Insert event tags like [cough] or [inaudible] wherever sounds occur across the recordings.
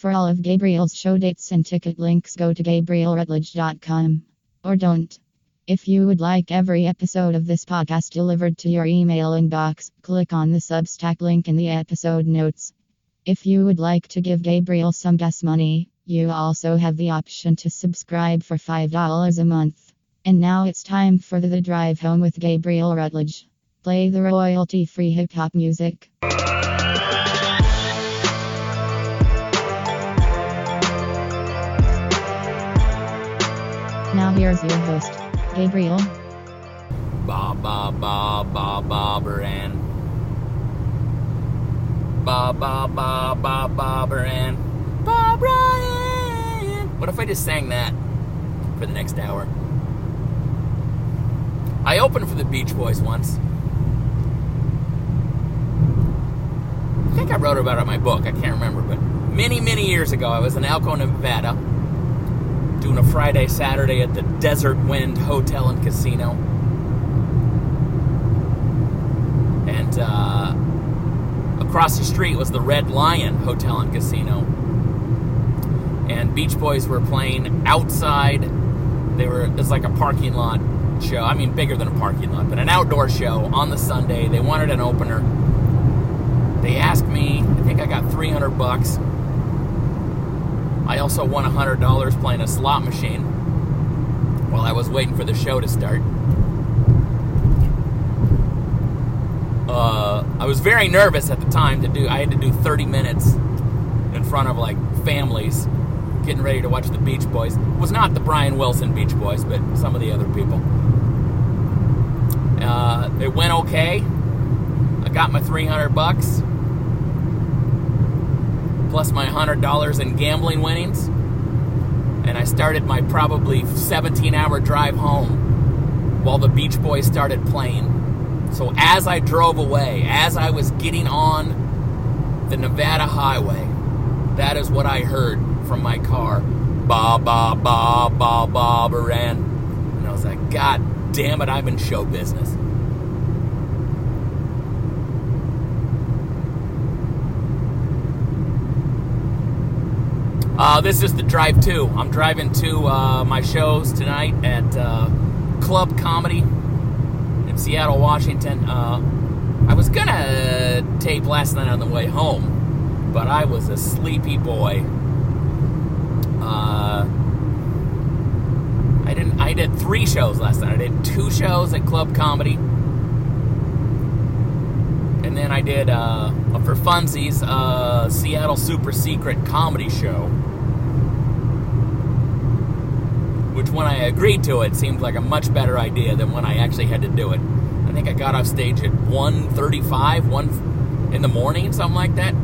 For all of Gabriel's show dates and ticket links, go to GabrielRutledge.com. Or don't. If you would like every episode of this podcast delivered to your email inbox, click on the Substack link in the episode notes. If you would like to give Gabriel some gas money, you also have the option to subscribe for $5 a month. And now it's time for the drive home with Gabriel Rutledge. Play the royalty free hip hop music. Now here's your host, Gabriel. Ba ba ba ba. Ba ba ba ba Barbara Ann. Bob Ryan. What if I just sang that for the next hour? I opened for the Beach Boys once. I think I wrote about it in my book. I can't remember, but many, many years ago, I was in Elko, Nevada, doing a Friday, Saturday at the Desert Wind Hotel and Casino. And uh, across the street was the Red Lion Hotel and Casino. And Beach Boys were playing outside. They were, it's like a parking lot show. I mean, bigger than a parking lot, but an outdoor show on the Sunday. They wanted an opener. They asked me, I think I got 300 bucks. I also won $100 playing a slot machine while I was waiting for the show to start. Uh, I was very nervous at the time to do. I had to do 30 minutes in front of like families getting ready to watch the Beach Boys. It was not the Brian Wilson Beach Boys, but some of the other people. Uh, it went okay. I got my 300 bucks plus my $100 in gambling winnings. And I started my probably 17 hour drive home while the Beach Boys started playing. So as I drove away, as I was getting on the Nevada highway, that is what I heard from my car. Ba ba ba ba ba ran. And I was like, God damn it, I'm in show business. Uh, this is the drive to. I'm driving to uh, my shows tonight at uh, Club Comedy in Seattle, Washington. Uh, I was gonna tape last night on the way home, but I was a sleepy boy. Uh, I didn't. I did three shows last night. I did two shows at Club Comedy, then I did uh, for funsies Seattle Super Secret Comedy Show which when I agreed to it seemed like a much better idea than when I actually had to do it. I think I got off stage at 1.35, 1 in the morning, something like that.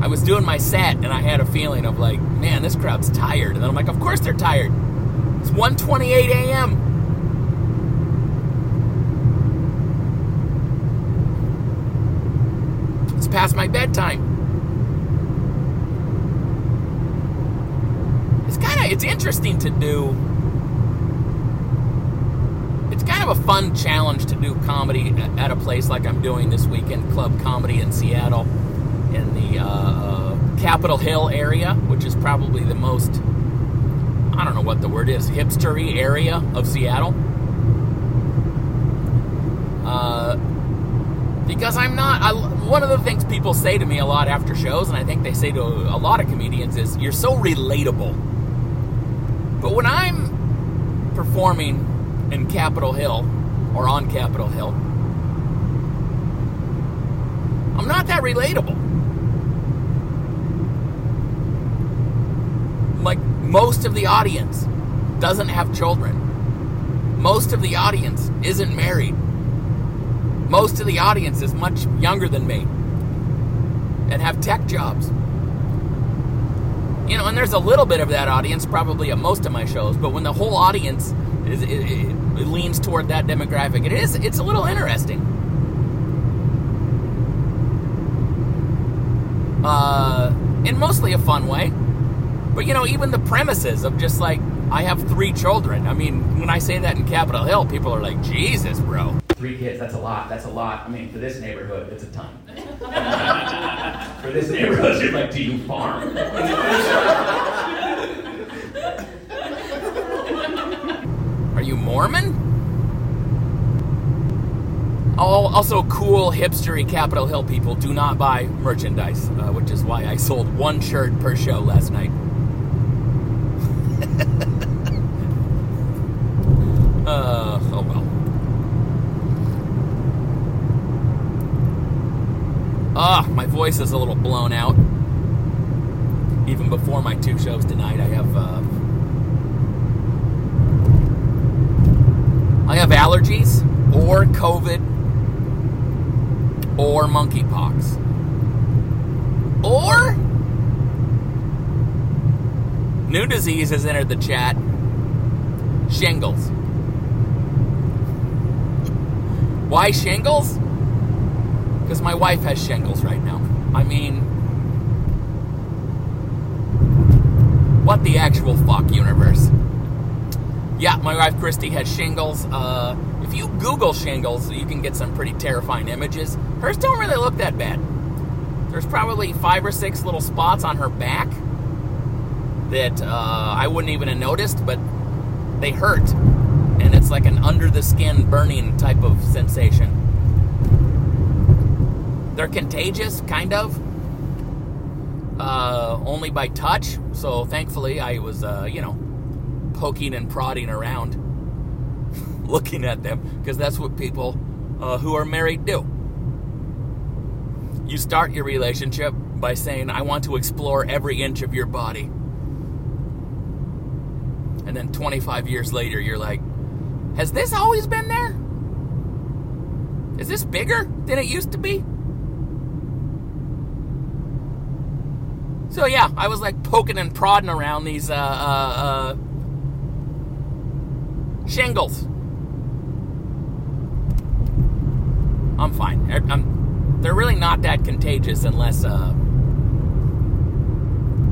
I was doing my set and I had a feeling of like, man, this crowd's tired. And then I'm like, of course they're tired. It's 1.28 a.m. past my bedtime. it's kind of it's interesting to do. It's kind of a fun challenge to do comedy at a place like I'm doing this weekend, Club Comedy in Seattle, in the uh, Capitol Hill area, which is probably the most, I don't know what the word is, hipstery area of Seattle. Uh, because I'm not. I, one of the things people say to me a lot after shows, and I think they say to a lot of comedians, is you're so relatable but when I'm performing in Capitol Hill or on Capitol Hill, I'm not that relatable. Like most of the audience doesn't have children. Most of the audience isn't married. Most of the audience is much younger than me and have tech jobs. You know, and there's a little bit of that audience probably at most of my shows, but when the whole audience is, it, it leans toward that demographic, it is it's a little interesting. Uh, in mostly a fun way. But you know, even the premises of just like I have three children. I mean, when I say that in Capitol Hill, people are like, "Jesus, bro." Three kids, that's a lot. That's a lot. I mean, for this neighborhood, it's a ton. [laughs] for this neighborhood, you're like, do you farm? Are you Mormon? Oh, also, cool, hipstery Capitol Hill people do not buy merchandise, uh, which is why I sold one shirt per show last night. [laughs] uh, oh well. Ah, my voice is a little blown out. Even before my two shows tonight, I have uh, I have allergies or COVID or monkeypox or new disease has entered the chat shingles. Why shingles? Because my wife has shingles right now. I mean, what the actual fuck universe? Yeah, my wife Christy has shingles. Uh, if you Google shingles, you can get some pretty terrifying images. Hers don't really look that bad. There's probably five or six little spots on her back that uh, I wouldn't even have noticed, but they hurt. And it's like an under the skin burning type of sensation. They're contagious, kind of. Uh, only by touch. So thankfully, I was, uh, you know, poking and prodding around, [laughs] looking at them, because that's what people uh, who are married do. You start your relationship by saying, I want to explore every inch of your body. And then 25 years later, you're like, has this always been there? Is this bigger than it used to be? So yeah, I was like poking and prodding around these uh, uh, uh, shingles. I'm fine. I'm, they're really not that contagious unless, uh,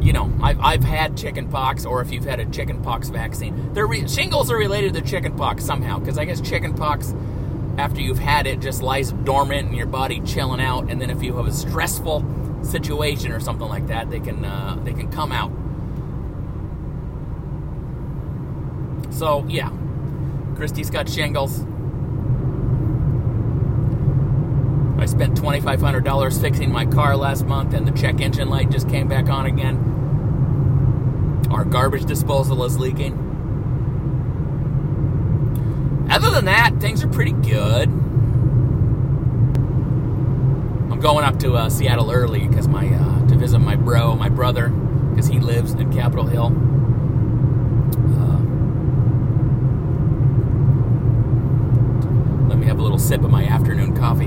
you know, I've, I've had chickenpox or if you've had a chickenpox vaccine. They're re- shingles are related to chickenpox somehow, because I guess chickenpox, after you've had it, just lies dormant in your body, chilling out, and then if you have a stressful situation or something like that, they can uh, they can come out. So yeah, Christy's got shingles. I spent twenty five hundred dollars fixing my car last month, and the check engine light just came back on again. Our garbage disposal is leaking. Other than that, things are pretty good. I'm going up to uh, Seattle early because my uh, to visit my bro, my brother, because he lives in Capitol Hill. Uh, let me have a little sip of my afternoon coffee.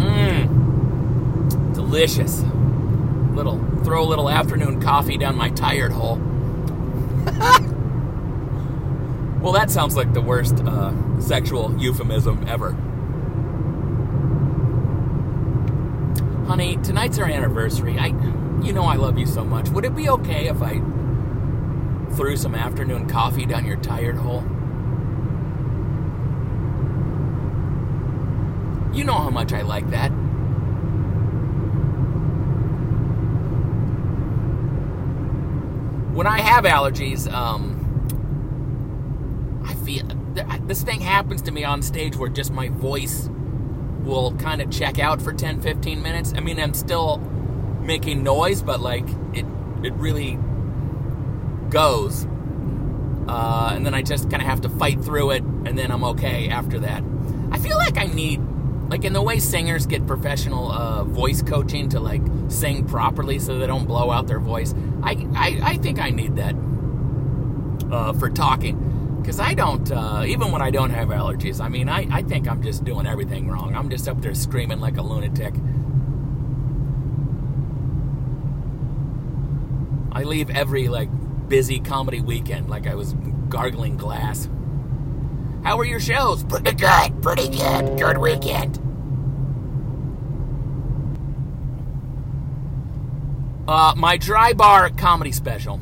Mmm, delicious. Little throw a little afternoon coffee down my tired hole. [laughs] well, that sounds like the worst uh, sexual euphemism ever. Honey, tonight's our anniversary. I, you know, I love you so much. Would it be okay if I threw some afternoon coffee down your tired hole? You know how much I like that. When I have allergies, um, I feel this thing happens to me on stage where just my voice will kind of check out for 10 15 minutes. I mean i'm still making noise but like it it really goes. Uh, and then i just kind of have to fight through it and then i'm okay after that. I feel like i need like in the way singers get professional uh, voice coaching to like sing properly so they don't blow out their voice i i, I think i need that uh, for talking because I don't, uh, even when I don't have allergies, I mean, I, I think I'm just doing everything wrong. I'm just up there screaming like a lunatic. I leave every, like, busy comedy weekend like I was gargling glass. How were your shows? Pretty good, pretty good. Good weekend. Uh, my dry bar comedy special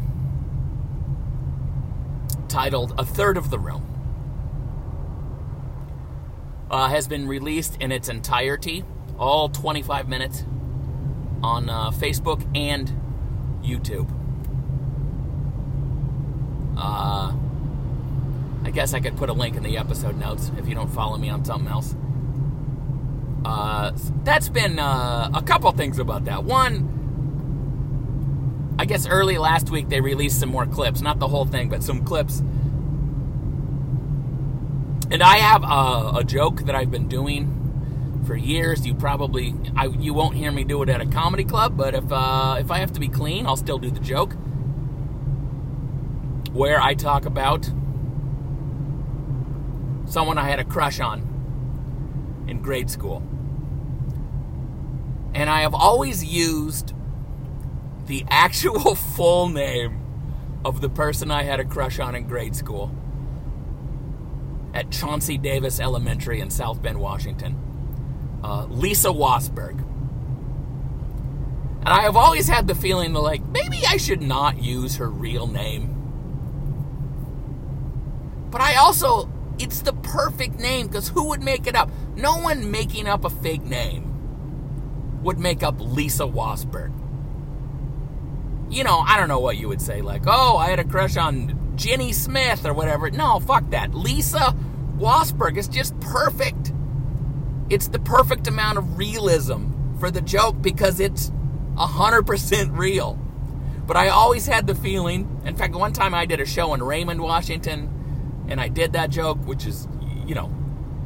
titled A Third of the Room. uh, has been released in its entirety, all 25 minutes, on uh, Facebook and YouTube. Uh, I guess I could put a link in the episode notes if you don't follow me on something else. Uh, that's been uh, a couple things about that. One, I guess early last week they released some more clips, not the whole thing, but some clips. And I have a, a joke that I've been doing for years. You probably I, you won't hear me do it at a comedy club, but if uh, if I have to be clean, I'll still do the joke where I talk about someone I had a crush on in grade school. And I have always used the actual [laughs] full name of the person I had a crush on in grade school at Chauncey Davis Elementary in South Bend, Washington. Uh, Lisa Wasberg. And I have always had the feeling that, like, maybe I should not use her real name. But I also, it's the perfect name because who would make it up? No one making up a fake name would make up Lisa Wasberg. You know, I don't know what you would say, like, oh, I had a crush on Jenny Smith or whatever. No, fuck that. Lisa Wasberg is just perfect. It's the perfect amount of realism for the joke because it's 100% real. But I always had the feeling, in fact, one time I did a show in Raymond, Washington, and I did that joke, which is, you know,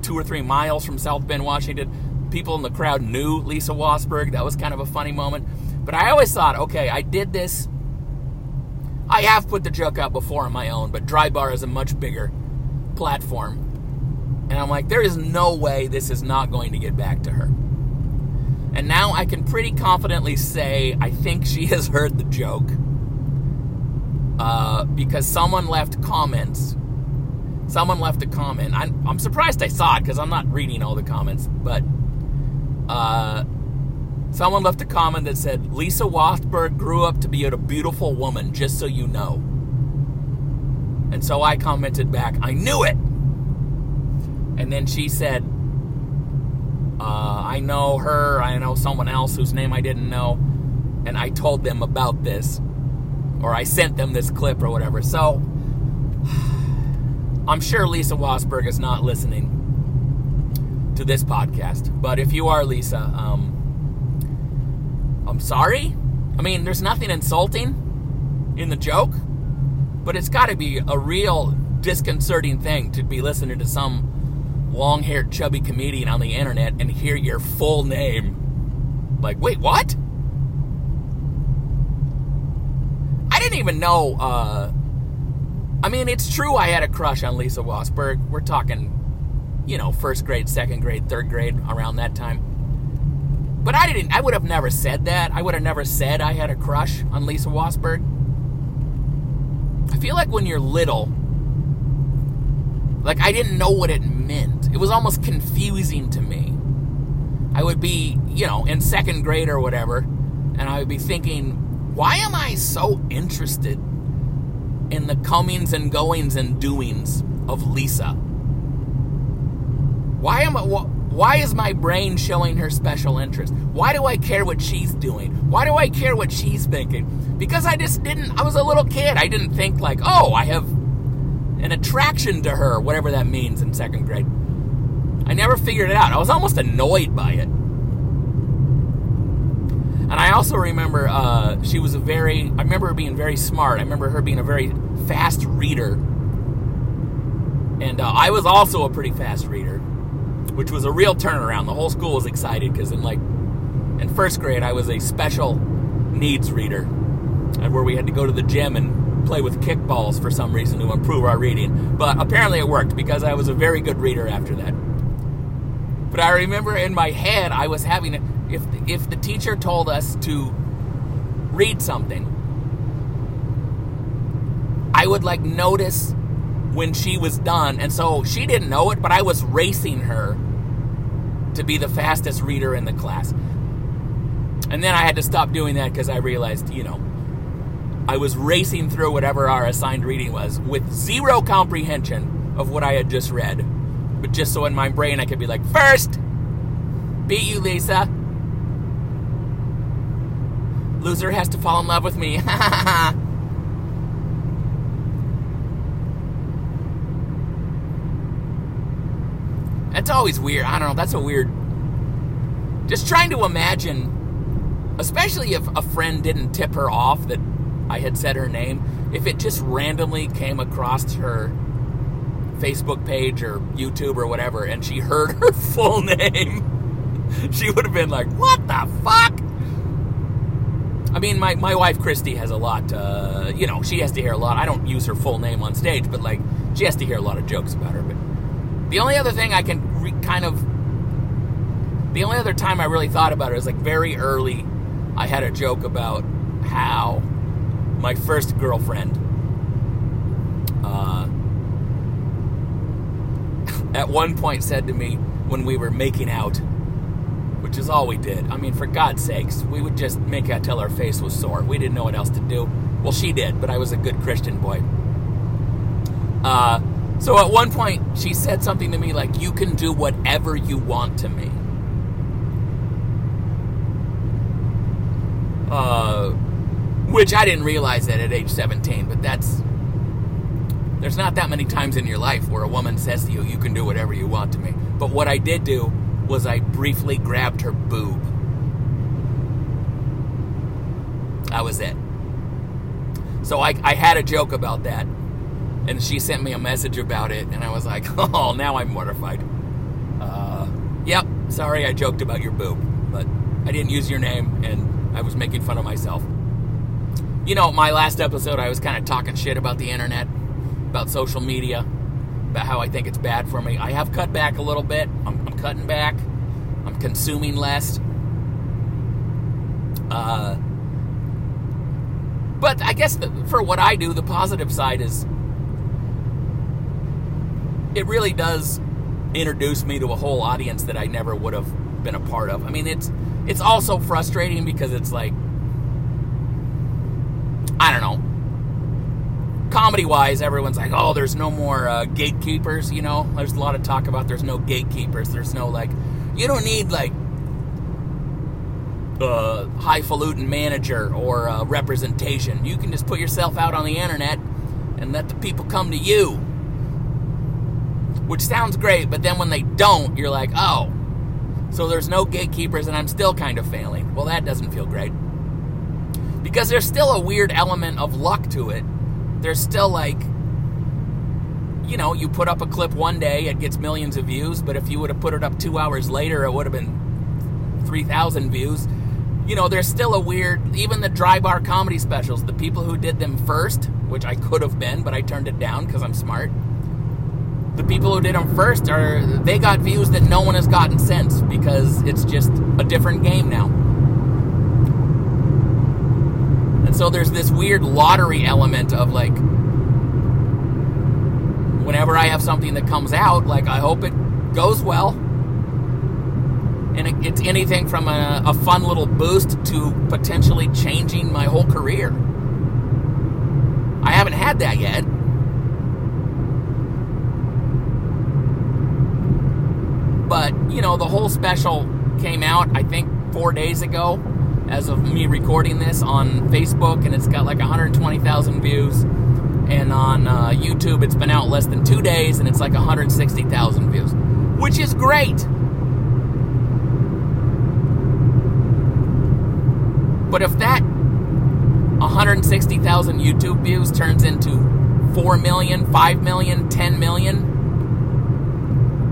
two or three miles from South Bend, Washington people in the crowd knew Lisa Wasberg. That was kind of a funny moment. But I always thought, okay, I did this. I have put the joke out before on my own, but Dry Bar is a much bigger platform. And I'm like, there is no way this is not going to get back to her. And now I can pretty confidently say I think she [laughs] has heard the joke. Uh, because someone left comments. Someone left a comment. I'm, I'm surprised I saw it because I'm not reading all the comments, but uh, someone left a comment that said, Lisa Wasberg grew up to be a beautiful woman, just so you know. And so I commented back, I knew it! And then she said, uh, I know her, I know someone else whose name I didn't know, and I told them about this. Or I sent them this clip or whatever. So, [sighs] I'm sure Lisa Wasberg is not listening to this podcast. But if you are Lisa, um, I'm sorry. I mean, there's nothing insulting in the joke, but it's got to be a real disconcerting thing to be listening to some long haired, chubby comedian on the internet and hear your full name. Like, wait, what? I didn't even know. Uh, I mean, it's true I had a crush on Lisa Wasberg. We're talking you know, first grade, second grade, third grade, around that time. But I didn't, I would have never said that. I would have never said I had a crush on Lisa Wasberg. I feel like when you're little, like I didn't know what it meant. It was almost confusing to me. I would be, you know, in second grade or whatever, and I would be thinking, why am I so interested in the comings and goings and doings of Lisa? Why am I? Why is my brain showing her special interest? Why do I care what she's doing? Why do I care what she's thinking? Because I just didn't. I was a little kid. I didn't think like, oh, I have an attraction to her, whatever that means in second grade. I never figured it out. I was almost annoyed by it. And I also remember uh, she was a very. I remember her being very smart. I remember her being a very fast reader. And uh, I was also a pretty fast reader which was a real turnaround. The whole school was excited because in like in first grade I was a special needs reader, and where we had to go to the gym and play with kickballs for some reason to improve our reading. But apparently it worked because I was a very good reader after that. But I remember in my head I was having if if the teacher told us to read something, I would like notice when she was done. And so she didn't know it, but I was racing her to be the fastest reader in the class. And then I had to stop doing that because I realized, you know, I was racing through whatever our assigned reading was with zero comprehension of what I had just read but just so in my brain I could be like, first, beat you, Lisa. Loser has to fall in love with me. [laughs] That's always weird. I don't know. That's a weird. Just trying to imagine, especially if a friend didn't tip her off that I had said her name, if it just randomly came across her Facebook page or YouTube or whatever and she heard her [laughs] full name, she would have been like, What the fuck? I mean, my, my wife Christy has a lot, uh, you know, she has to hear a lot. I don't use her full name on stage, but like, she has to hear a lot of jokes about her. But the only other thing I can re- kind of, the only other time I really thought about it was like very early. I had a joke about how my first girlfriend, uh, [laughs] at one point said to me when we were making out, which is all we did. I mean, for God's sakes, we would just make out till our face was sore. We didn't know what else to do. Well, she did, but I was a good Christian boy. Uh, so at one point, she said something to me like, You can do whatever you want to me. Uh, which I didn't realize that at age 17, but that's. There's not that many times in your life where a woman says to you, You can do whatever you want to me. But what I did do was I briefly grabbed her boob. That was it. So I, I had a joke about that. And she sent me a message about it, and I was like, [laughs] oh, now I'm mortified. Uh, yep, sorry I joked about your boob, but I didn't use your name, and I was making fun of myself. You know, my last episode, I was kind of talking shit about the internet, about social media, about how I think it's bad for me. I have cut back a little bit. I'm, I'm cutting back. I'm consuming less. Uh, but I guess the, for what I do, the positive side is it really does introduce me to a whole audience that I never would have been a part of. I mean, it's it's also frustrating because it's like I don't know. Comedy wise, everyone's like, "Oh, there's no more uh, gatekeepers." You know, there's a lot of talk about there's no gatekeepers. There's no like, you don't need like a highfalutin manager or uh, representation. You can just put yourself out on the internet and let the people come to you which sounds great, but then when they don't, you're like, oh, so there's no gatekeepers and I'm still kind of failing. Well, that doesn't feel great. Because there's still a weird element of luck to it. There's still like, you know, you put up a clip one day, it gets millions of views, but if you would have put it up two hours later, it would have been 3,000 views. You know, there's still a weird, even the dry bar comedy specials, the people who did them first, which I could have been, but I turned it down because I'm smart the people who did them first are they got views that no one has gotten since because it's just a different game now. And so there's this weird lottery element of like whenever I have something that comes out, like I hope it goes well. And it, it's anything from a, a fun little boost to potentially changing my whole career. I haven't had that yet. But, you know, the whole special came out, I think, four days ago as of me recording this on Facebook, and it's got like 120,000 views. And on uh, YouTube, it's been out less than two days, and it's like 160,000 views, which is great. But if that 160,000 YouTube views turns into 4 million, 5 million, 10 million,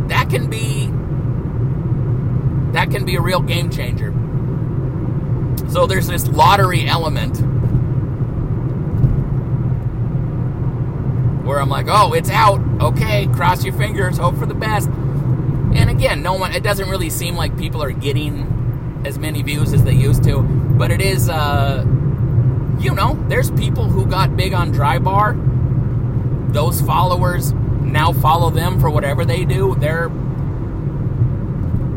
that can be that can be a real game changer. So there's this lottery element where I'm like, oh, it's out. Okay, cross your fingers, hope for the best. And again, no one. It doesn't really seem like people are getting as many views as they used to, but it is. Uh, you know, there's people who got big on Dry Bar. Those followers now follow them for whatever they do. They're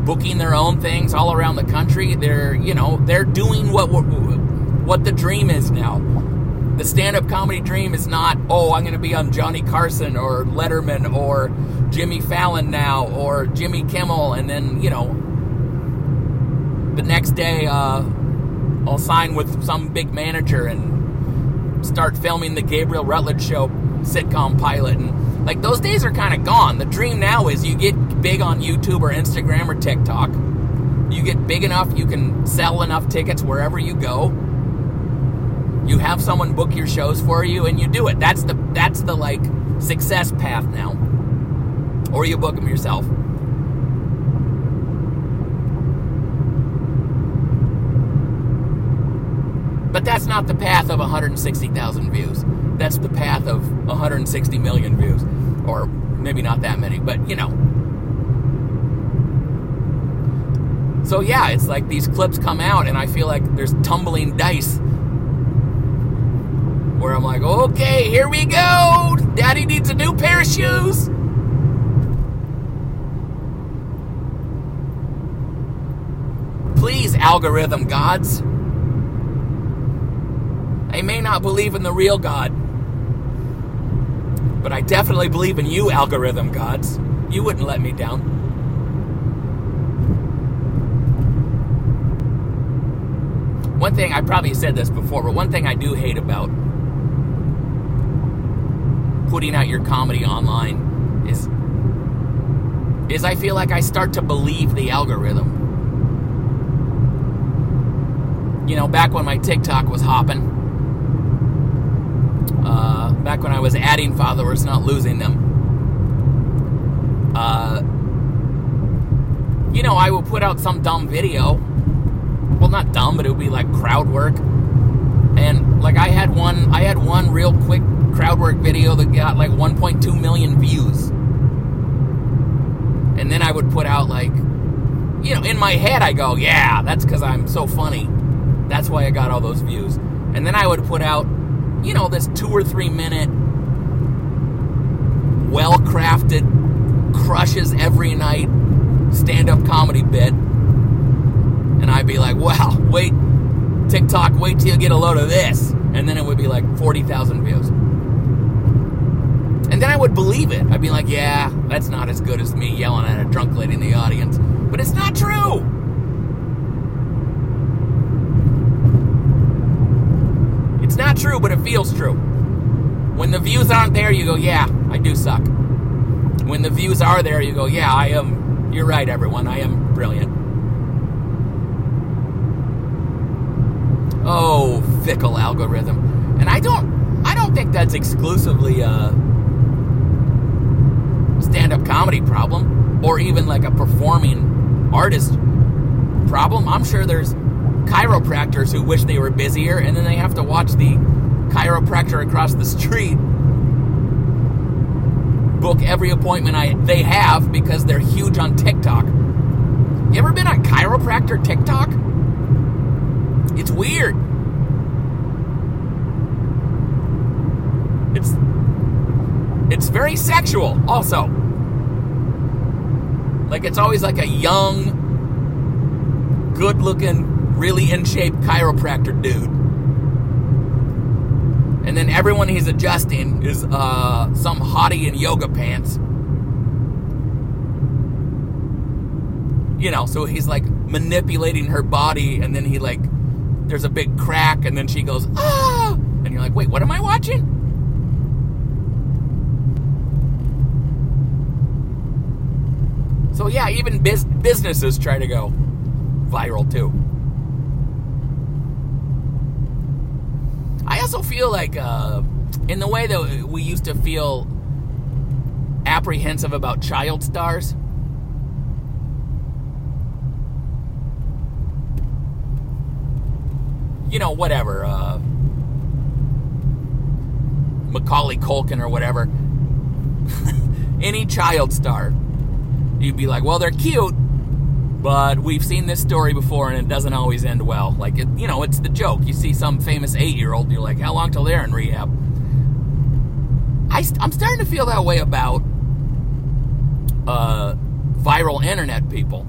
booking their own things all around the country. They're, you know, they're doing what what, the dream is now. The stand-up comedy dream is not, oh, I'm going to be on Johnny Carson or Letterman or Jimmy Fallon now or Jimmy Kimmel, and then you know the next day uh, I'll sign with some big manager and start filming the Gabriel Rutledge show sitcom pilot and like those days are kind of gone. The dream now is you get big on YouTube or Instagram or TikTok. You get big enough, you can sell enough tickets wherever you go. You have someone book your shows for you and you do it. That's the that's the like success path now. Or you book them yourself. But that's not the path of 160,000 views. That's the path of 160 million views. Or maybe not that many, but you know. So yeah, it's like these clips come out and I feel like there's tumbling dice. Where I'm like, okay, here we go. Daddy needs a new pair of shoes. Please, algorithm gods. They may not believe in the real God, but I definitely believe in you, algorithm gods. You wouldn't let me down. One thing, I probably said this before, but one thing I do hate about putting out your comedy online is is I feel like I start to believe the algorithm. You know, back when my TikTok was hopping, back when I was adding followers, not losing them. Uh, you know, I would put out some dumb video. Well, not dumb, but it would be like crowd work. And like I had one, I had one real quick crowd work video that got like 1.2 million views. And then I would put out like, you know, in my head I go, yeah, that's because I'm so funny. That's why I got all those views. And then I would put out you know, this two or three minute, well crafted, crushes every night stand up comedy bit. And I'd be like, wow, wait, TikTok, wait till you get a load of this. And then it would be like 40,000 views. And then I would believe it. I'd be like, yeah, that's not as good as me yelling at a drunk lady in the audience. But it's not true. It's not true, but it feels true. When the views aren't there, you go, yeah, I do suck. When the views are there, you go, yeah, I am, you're right, everyone, I am brilliant. Oh, fickle algorithm. And I don't, I don't think that's exclusively a stand-up comedy problem, or even like a performing artist problem. I'm sure there's chiropractors who wish they were busier, and then they have to watch the chiropractor across the street book every appointment I they have because they're huge on TikTok. You ever been on chiropractor TikTok? It's weird. It's it's very sexual also. Like it's always like a young, good-looking really in shape chiropractor dude. And then everyone he's adjusting is uh, some hottie in yoga pants. You know, so he's like manipulating her body, and then he like, there's a big crack, and then she goes, ah! And you're like, wait, what am I watching? So yeah, even biz- businesses try to go viral too. I also feel like, uh, in the way that we used to feel apprehensive about child stars, you know, whatever, uh, Macaulay Culkin or whatever, [laughs] any child star, you'd be like, well, they're cute, but we've seen this story before and it doesn't always end well. Like, it, you know, it's the joke. You see some famous eight year old, you're like, how long till they're in rehab? I, I'm starting to feel that way about uh, viral internet people.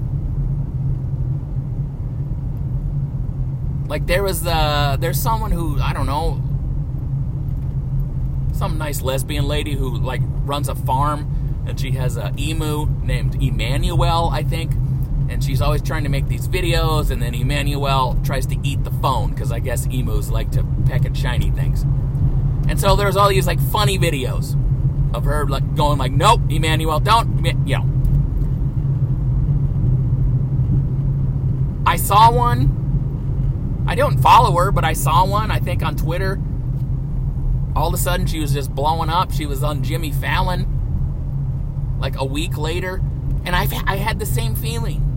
Like there was uh, there's someone who I don't know, some nice lesbian lady who like runs a farm and she has a emu named Emmanuel, I think. And she's always trying to make these videos, and then Emmanuel tries to eat the phone because I guess emus like to peck at shiny things. And so there's all these like funny videos of her like going like, "Nope, Emmanuel, don't," you know. I saw one. I don't follow her, but I saw one. I think on Twitter. All of a sudden, she was just blowing up. She was on Jimmy Fallon like a week later, and I I had the same feeling.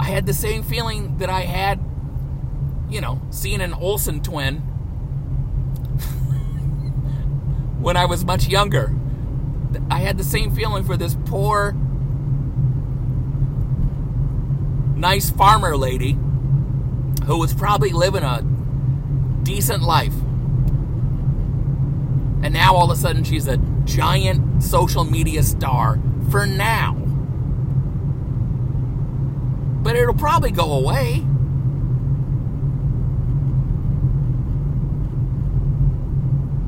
I had the same feeling that I had, you know, seeing an Olsen twin [laughs] when I was much younger. I had the same feeling for this poor, nice farmer lady who was probably living a decent life. And now all of a sudden she's a giant social media star for now but it'll probably go away.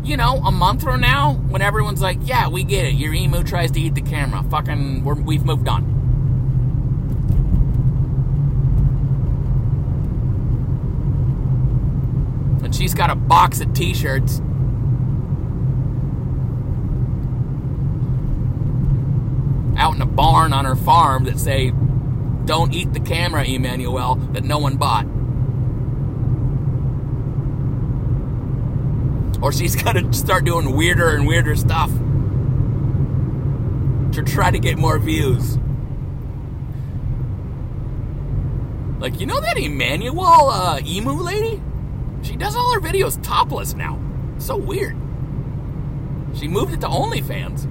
You know, a month from now, when everyone's like, "Yeah, we get it. Your emu tries to eat the camera. Fucking, we have moved on." And she's got a box of T-shirts. Out in a barn on her farm that say don't eat the camera, Emmanuel, that no one bought. Or she's [laughs] going to start doing weirder and weirder stuff to try to get more views. Like, you know that Emmanuel uh, emu lady? She does all her videos topless now. So weird. She moved it to OnlyFans.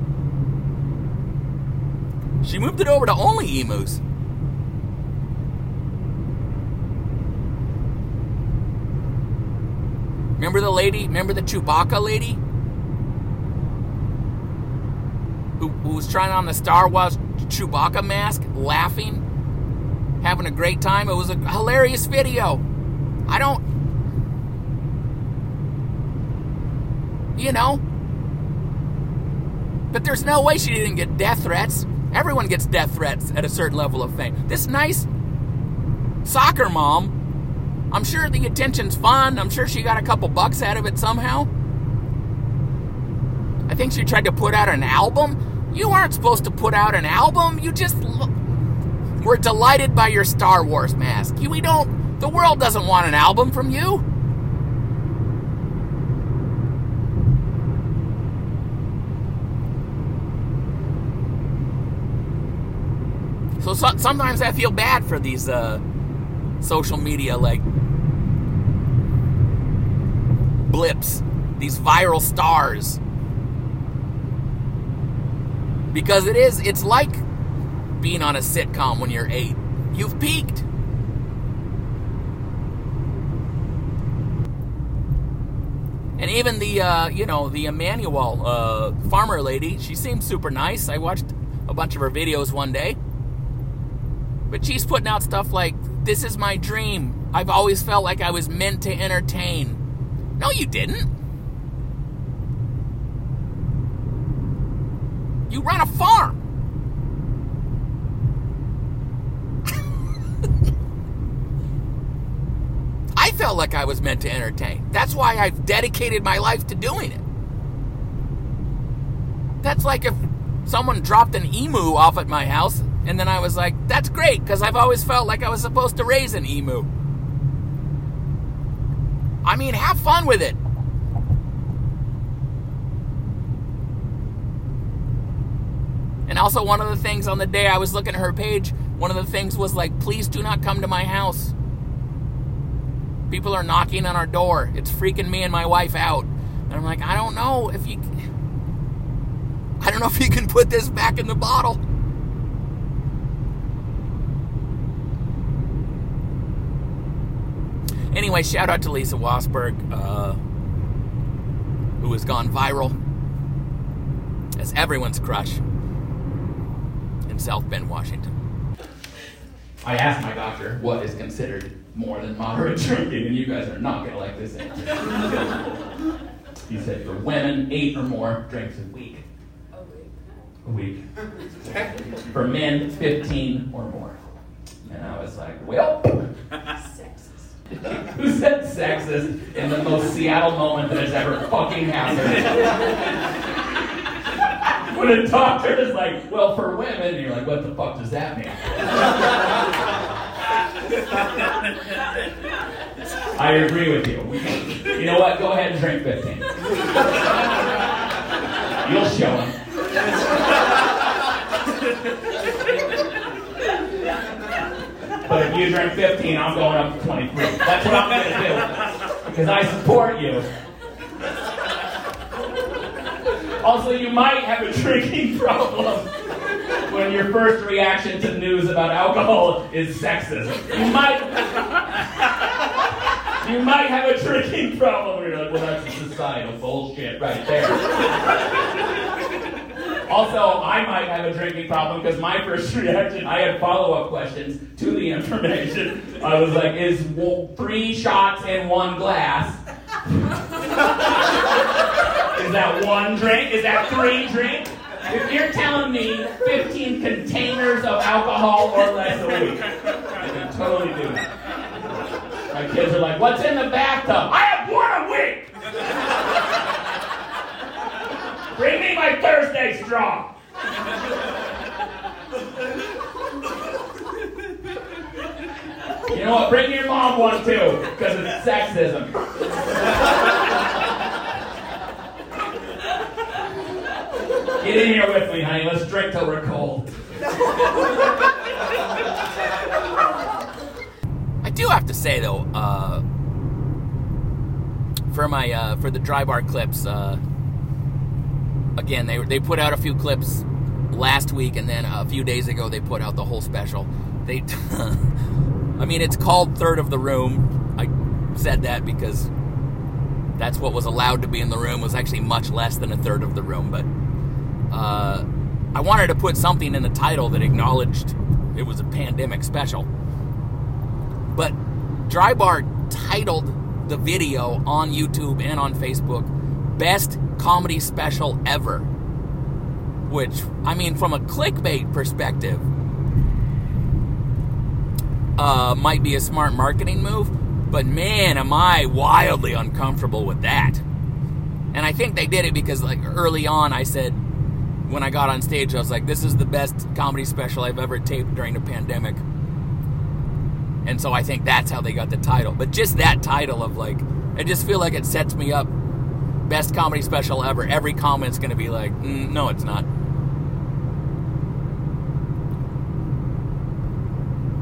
She moved it over to Only Emus. Remember the lady? Remember the Chewbacca lady? Who, who was trying on the Star Wars Chewbacca mask, laughing, having a great time? It was a hilarious video. I don't. You know? But there's no way she didn't get death threats. Everyone gets death threats at a certain level of fame. This nice soccer mom I'm sure the attention's fun. I'm sure she got a couple bucks out of it somehow. I think she tried to put out an album. You aren't supposed to put out an album. You just we're delighted by your Star Wars mask. You, we don't. The world doesn't want an album from you. So, so sometimes I feel bad for these uh, social media like blips, these viral stars. Because it is, it's like being on a sitcom when you're eight. You've peaked. And even the, uh, you know, the Emmanuel uh, farmer lady, she seems super nice. I watched a bunch of her videos one day. But she's putting out stuff like, this is my dream. I've always felt like I was meant to entertain. No, you didn't. You run a farm. [laughs] I felt like I was meant to entertain. That's why I've dedicated my life to doing it. That's like if someone dropped an emu off at my house and then I was like, that's great because I've always felt like I was supposed to raise an emu. I mean, have fun with it. And also, one of the things on the day I was looking at her page, one of the things was like, please do not come to my house. People are knocking on our door. It's freaking me and my wife out. And I'm like, I don't know if you. I don't know if you can put this back in the bottle. Anyway, shout out to Lisa Wasberg, uh, who has gone viral as everyone's crush in South Bend, Washington. I asked my doctor what is considered more than moderate drinking, and you guys are not going to like this answer. [laughs] he said for women, eight or more drinks a week. a week. For men 15 or more. And I was like, well, [laughs] who said sexist in the most Seattle moment that has ever fucking happened? [laughs] when a doctor is like, well, for women, and you're like, what the fuck does that mean? [laughs] I agree with you. You know what? Go ahead and drink 15. You'll show him. But if you drink 15, I'm going up to 23. That's what I'm going to do. Because I support you. Also, you might have a drinking problem when your first reaction to news about alcohol is sexism. You might you might have a drinking problem you're like, well, that's societal bullshit right there. Also, I might have a drinking problem because my first [laughs] reaction, I had follow up questions to the information. I was like, is three shots in one glass [laughs] is that one drink? Is that three drinks? If you're telling me 15 containers of alcohol or less a week, I can totally do that. My kids are like, what's in the bathtub? I have one a week! Bring me my Thursday straw! You know what? Bring your mom one too, because it's sexism. Get in here with me, honey. Let's drink till we're cold. I do have to say though, uh, for my uh, for the dry bar clips, uh, again they they put out a few clips last week, and then a few days ago they put out the whole special. They, [laughs] I mean, it's called Third of the Room. I said that because that's what was allowed to be in the room. Was actually much less than a third of the room, but uh, I wanted to put something in the title that acknowledged it was a pandemic special. But Drybar titled the video on YouTube and on Facebook Best Comedy Special Ever. Which, I mean, from a clickbait perspective, uh, might be a smart marketing move, but man, am I wildly uncomfortable with that. And I think they did it because, like, early on, I said, when I got on stage, I was like, this is the best comedy special I've ever taped during a pandemic. And so I think that's how they got the title. But just that title of like, I just feel like it sets me up. Best comedy special ever. Every comment's going to be like, mm, no, it's not.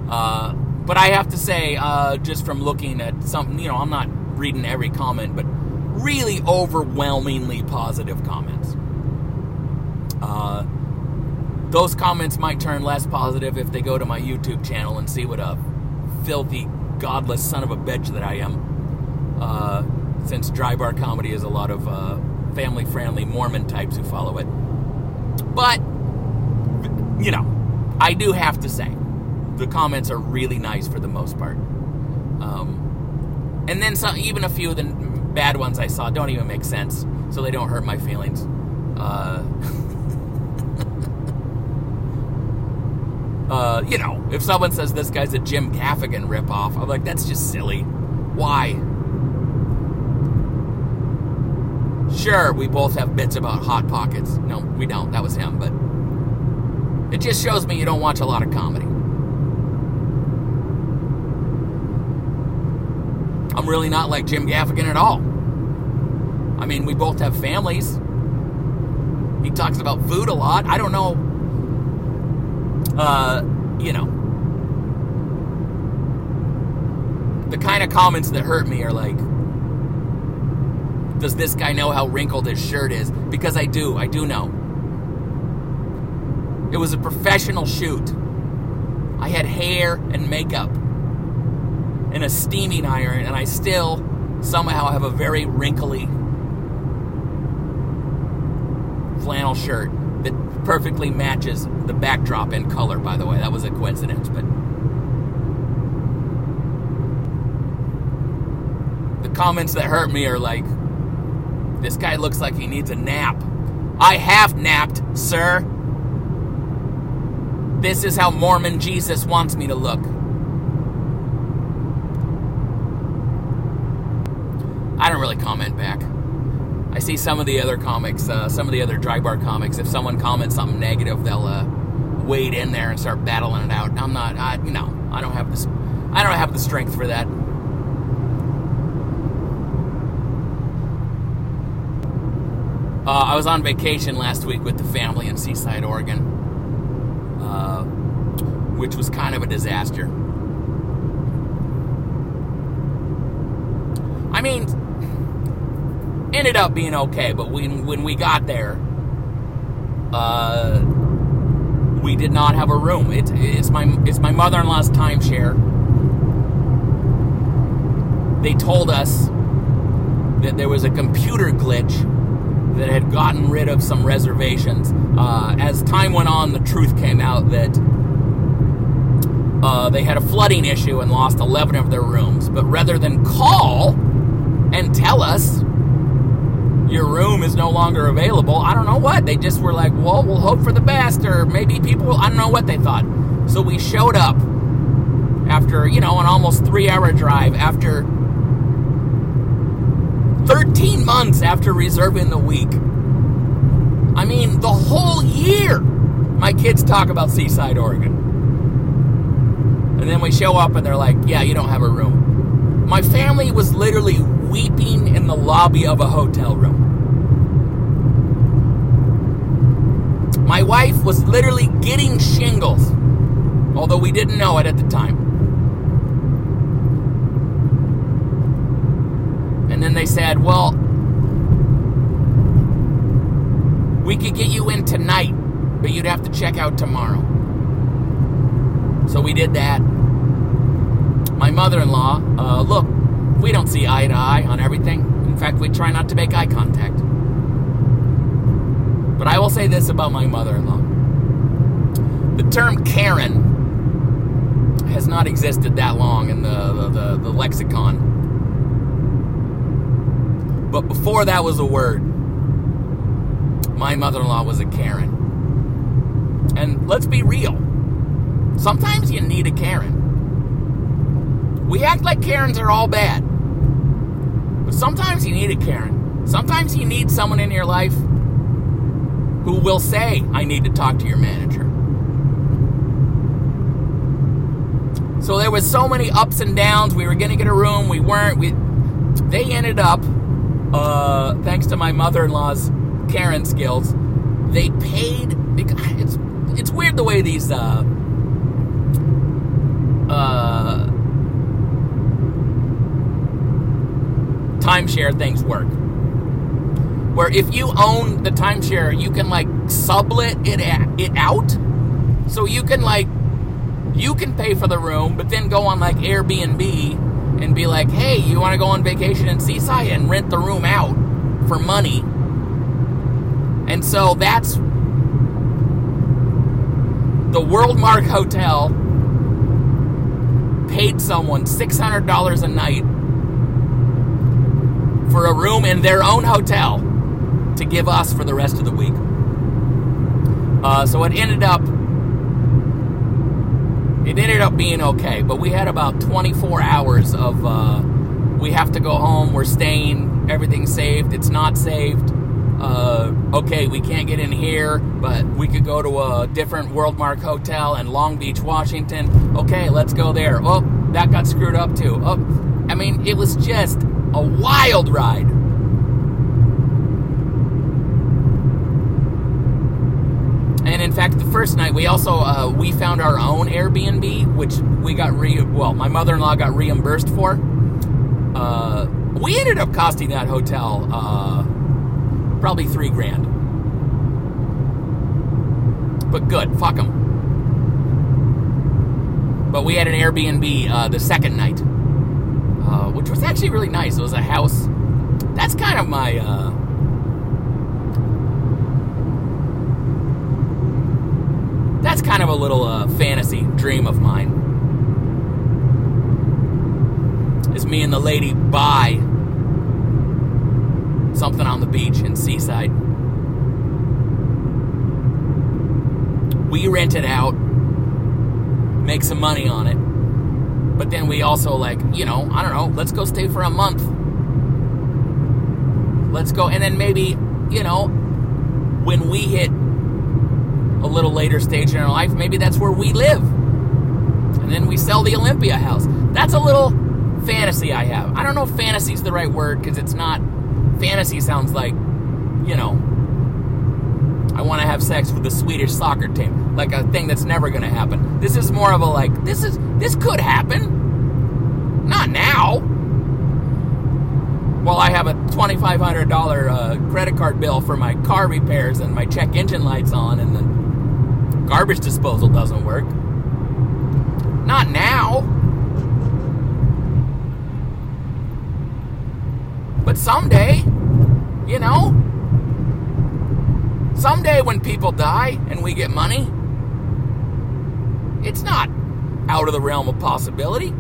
Uh, but I have to say, uh, just from looking at something, you know, I'm not reading every comment, but really overwhelmingly positive comments. Uh, those comments might turn less positive if they go to my YouTube channel and see what a filthy, godless son of a bitch that I am. Since dry bar comedy is a lot of uh, family friendly Mormon types who follow it. But, you know, I do have to say, the comments are really nice for the most part. Um, and then some, even a few of the bad ones I saw don't even make sense, so they don't hurt my feelings. Uh, [laughs] Uh, you know, if someone says this guy's a Jim Gaffigan ripoff, I'm like, that's just silly. Why? Sure, we both have bits about Hot Pockets. No, we don't. That was him, but it just shows me you don't watch a lot of comedy. I'm really not like Jim Gaffigan at all. I mean, we both have families. He talks about food a lot. I don't know uh, you know, the kind of comments that hurt me are like, does this guy know how wrinkled his shirt is? Because I do, I do know. It was a professional shoot. I had hair and makeup and a steaming iron, and I still somehow have a very wrinkly flannel shirt that perfectly matches the backdrop in color, by the way. That was a coincidence, but. The comments that hurt me are like, this guy looks like he needs a nap. I have napped, sir. This is how Mormon Jesus wants me to look. I don't really comment back. I see some of the other comics, uh, some of the other dry bar comics. If someone comments something negative, they'll uh, wade in there and start battling it out. I'm not, I, you know, I don't have this, I don't have the strength for that. Uh, I was on vacation last week with the family in Seaside, Oregon, uh, which was kind of a disaster. I mean, ended up being okay, but when when we got there, uh, we did not have a room. It, it's my it's my mother-in-law's timeshare. They told us that there was a computer glitch that had gotten rid of some reservations. Uh, as time went on, the truth came out that uh, they had a flooding issue and lost 11 of their rooms. But rather than call and tell us your room is no longer available. I don't know what. They just were like, well, we'll hope for the best, or maybe people, I don't know what they thought. So we showed up after, you know, an almost three hour drive, after 13 months after reserving the week. I mean, the whole year, my kids talk about Seaside, Oregon. And then we show up and they're like, yeah, you don't have a room. My family was literally weeping in the lobby of a hotel room. My wife was literally getting shingles, although we didn't know it at the time. And then they said, well, we could get you in tonight, but you'd have to check out tomorrow. So we did that. My mother in law, uh, look, we don't see eye to eye on everything. In fact, we try not to make eye contact. But I will say this about my mother in law the term Karen has not existed that long in the, the, the, the lexicon. But before that was a word, my mother in law was a Karen. And let's be real. Sometimes you need a Karen. We act like Karens are all bad. But sometimes you need a Karen. Sometimes you need someone in your life who will say, I need to talk to your manager. So there was so many ups and downs. We were going to get a room. We weren't. We, they ended up, uh, thanks to my mother-in-law's Karen skills, they paid. It's it's weird the way these uh, uh, timeshare things work. Where if you own the timeshare, you can like sublet it it out, so you can like you can pay for the room, but then go on like Airbnb and be like, hey, you want to go on vacation in Seaside and rent the room out for money. And so that's the Worldmark Hotel paid someone $600 a night for a room in their own hotel to give us for the rest of the week. Uh, so it ended up it ended up being okay, but we had about 24 hours of uh, we have to go home. We're staying. Everything's saved. It's not saved. Uh, okay, we can't get in here, but we could go to a different Worldmark hotel in Long Beach, Washington. Okay, let's go there. Oh, that got screwed up too. Oh, I mean, it was just a wild ride. And in fact, the first night we also uh, we found our own Airbnb, which we got re well, my mother-in-law got reimbursed for. Uh, we ended up costing that hotel uh, probably three grand. But good, fuck them. But we had an Airbnb uh, the second night, uh, which was actually really nice. It was a house. That's kind of my. Uh, that's kind of a little uh, fantasy dream of mine. Is me and the lady buy something on the beach in Seaside. We rent it out make some money on it. But then we also like, you know, I don't know, let's go stay for a month. Let's go and then maybe, you know, when we hit a little later stage in our life, maybe that's where we live. And then we sell the Olympia house. That's a little fantasy I have. I don't know if fantasy is the right word because it's not. Fantasy sounds like, you know, I want to have sex with the Swedish soccer team, like a thing that's never going to happen. This is more of a like, this is this could happen. Not now. Well, I have a $2,500 uh, credit card bill for my car repairs and my check engine lights on, and garbage disposal doesn't work. Not now. But someday, you know, someday when people die and we get money, it's not out of the realm of possibility.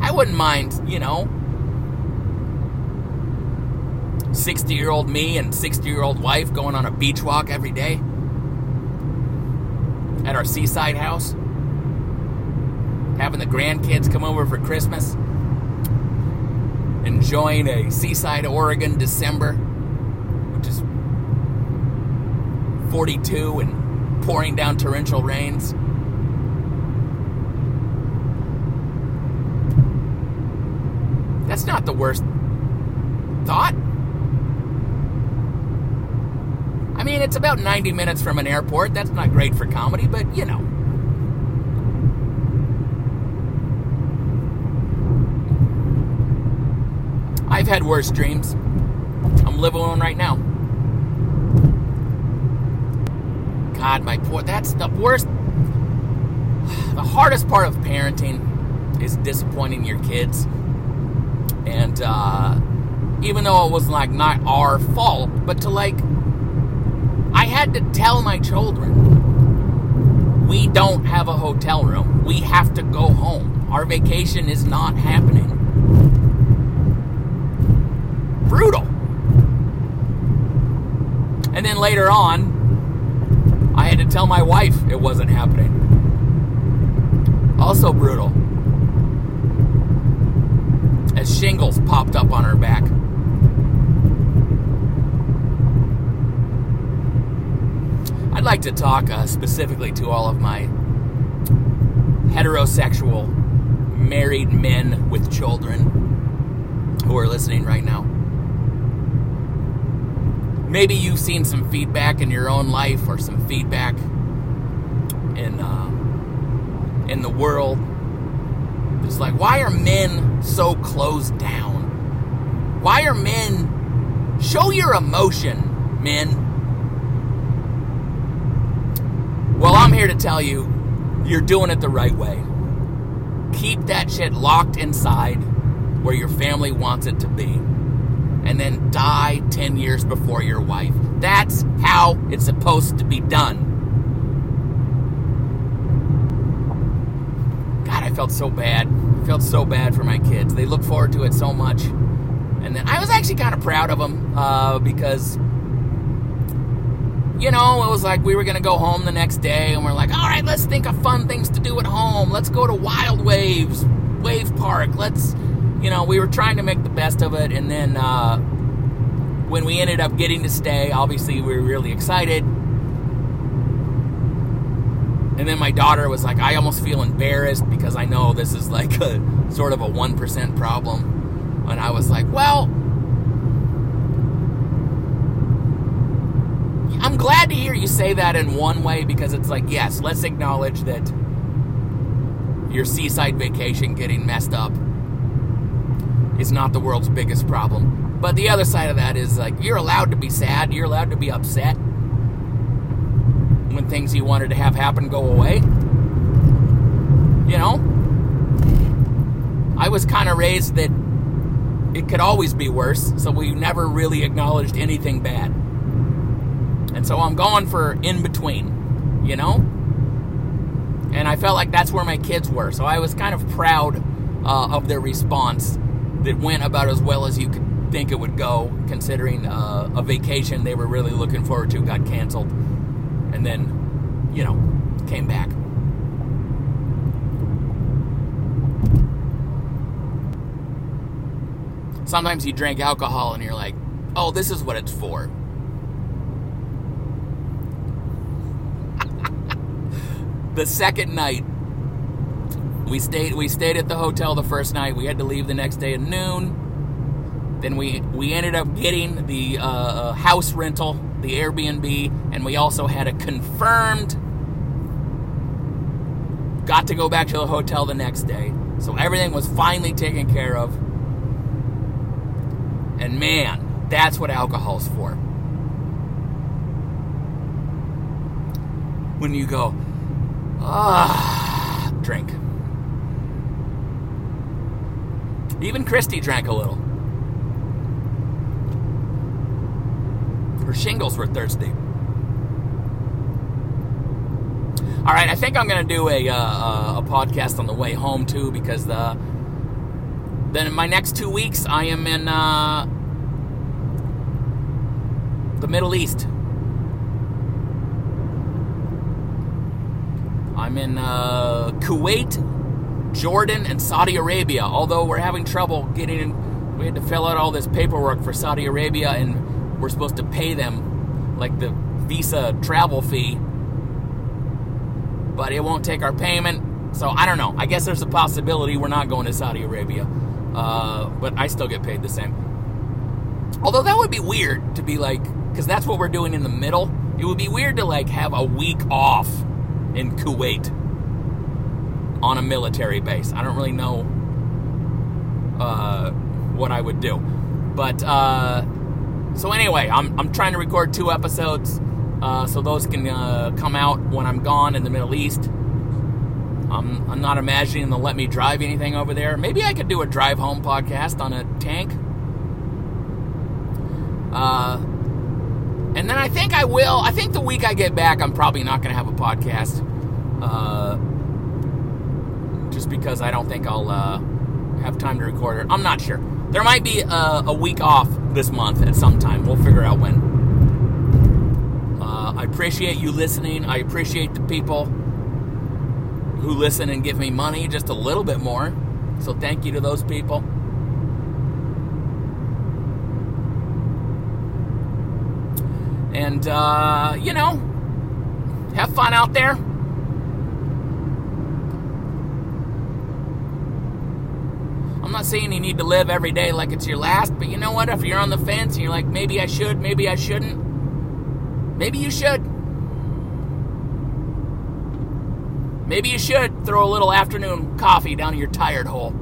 I wouldn't mind, you know, 60 year old me and 60 year old wife going on a beach walk every day at our seaside house having the grandkids come over for Christmas, enjoying a seaside Oregon December, which is 42 and pouring down torrential rains. That's not the worst thought. I mean, it's about 90 minutes from an airport. That's not great for comedy, but you know. I've had worse dreams. I'm living one right now. God, my poor. That's the worst. The hardest part of parenting is disappointing your kids. And uh, even though it was like not our fault, but to like, I had to tell my children, we don't have a hotel room. We have to go home. Our vacation is not happening brutal. And then later on, I had to tell my wife it wasn't happening. Also brutal. As shingles popped up on her back. I'd like to talk uh, specifically to all of my heterosexual married men with children who are listening right now maybe you've seen some feedback in your own life or some feedback in uh, in the world. It's like, why are men so closed down? Why are men show your emotion, men? Well, I'm here to tell you, you're doing it the right way. Keep that shit locked inside where your family wants it to be and then die 10 years before your wife. That's how it's supposed to be done. God, I felt so bad. I felt so bad for my kids. They look forward to it so much. And then I was actually kind of proud of them uh, because, you know, it was like we were going to go home the next day and we're like, all right, let's think of fun things to do at home. Let's go to Wild Waves, Wave Park. Let's you know, we were trying to make the best of it, and then uh, when we ended up getting to stay, obviously we were really excited. And then my daughter was like, I almost feel embarrassed because I know this is like a sort of a 1% problem. And I was like, well, I'm glad to hear you say that in one way because it's like, yes, let's acknowledge that your seaside vacation getting messed up is not the world's biggest problem. But the other side of that is like you're allowed to be sad, you're allowed to be upset when things you wanted to have happen go away. You know? I was kind of raised that it could always be worse, so we never really acknowledged anything bad. So I'm going for in between, you know? And I felt like that's where my kids were, so I was kind of proud uh, of their response that went about as well as you could think it would go, considering uh, a vacation they were really looking forward to got canceled. And then, you know, came back. Sometimes you drink alcohol and you're like, oh, this is what it's for. The second night, we stayed we stayed at the hotel the first night. We had to leave the next day at noon. Then we we ended up getting the uh, uh house rental, the Airbnb, and we also had a confirmed. Got to go back to the hotel the next day, so everything was finally taken care of. And man, that's what alcohol's for. When you go, ah, drink. Even Christy drank a little. Her shingles were thirsty. All right, I think I'm to do a, uh, a podcast on the way home too because the then in my next two weeks I am in uh, the Middle East. I'm in uh, Kuwait, Jordan, and Saudi Arabia. Although we're having trouble getting in, we had to fill out all this paperwork for Saudi Arabia, and we're supposed to pay them like the visa travel fee, but it won't take our payment. So I don't know. I guess there's a possibility we're not going to Saudi Arabia, uh, but I still get paid the same. Although that would be weird to be like, because that's what we're doing in the middle. It would be weird to like have a week off in Kuwait on a military base. I don't really know uh, what I would do. But, uh, so anyway, I'm, I'm trying to record two episodes uh, so those can uh, come out when I'm gone in the Middle East. I'm, I'm not imagining they'll let me drive anything over there. Maybe I could do a drive home podcast on a tank. Uh, and then I think I will. I think the week I get back, I'm probably not going to have a podcast. Uh, just because I don't think I'll uh, have time to record it. I'm not sure. There might be a, a, week off this month at some time. We'll figure out when. Uh, I appreciate you listening. I appreciate the people who listen and give me money just a little bit more. So thank you to those people. And, uh, you know, have fun out there. I'm not saying you need to live every day like it's your last, but you know what? If you're on the fence and you're like, maybe I should, maybe I shouldn't, maybe you should. Maybe you should throw a little afternoon coffee down your tired hole.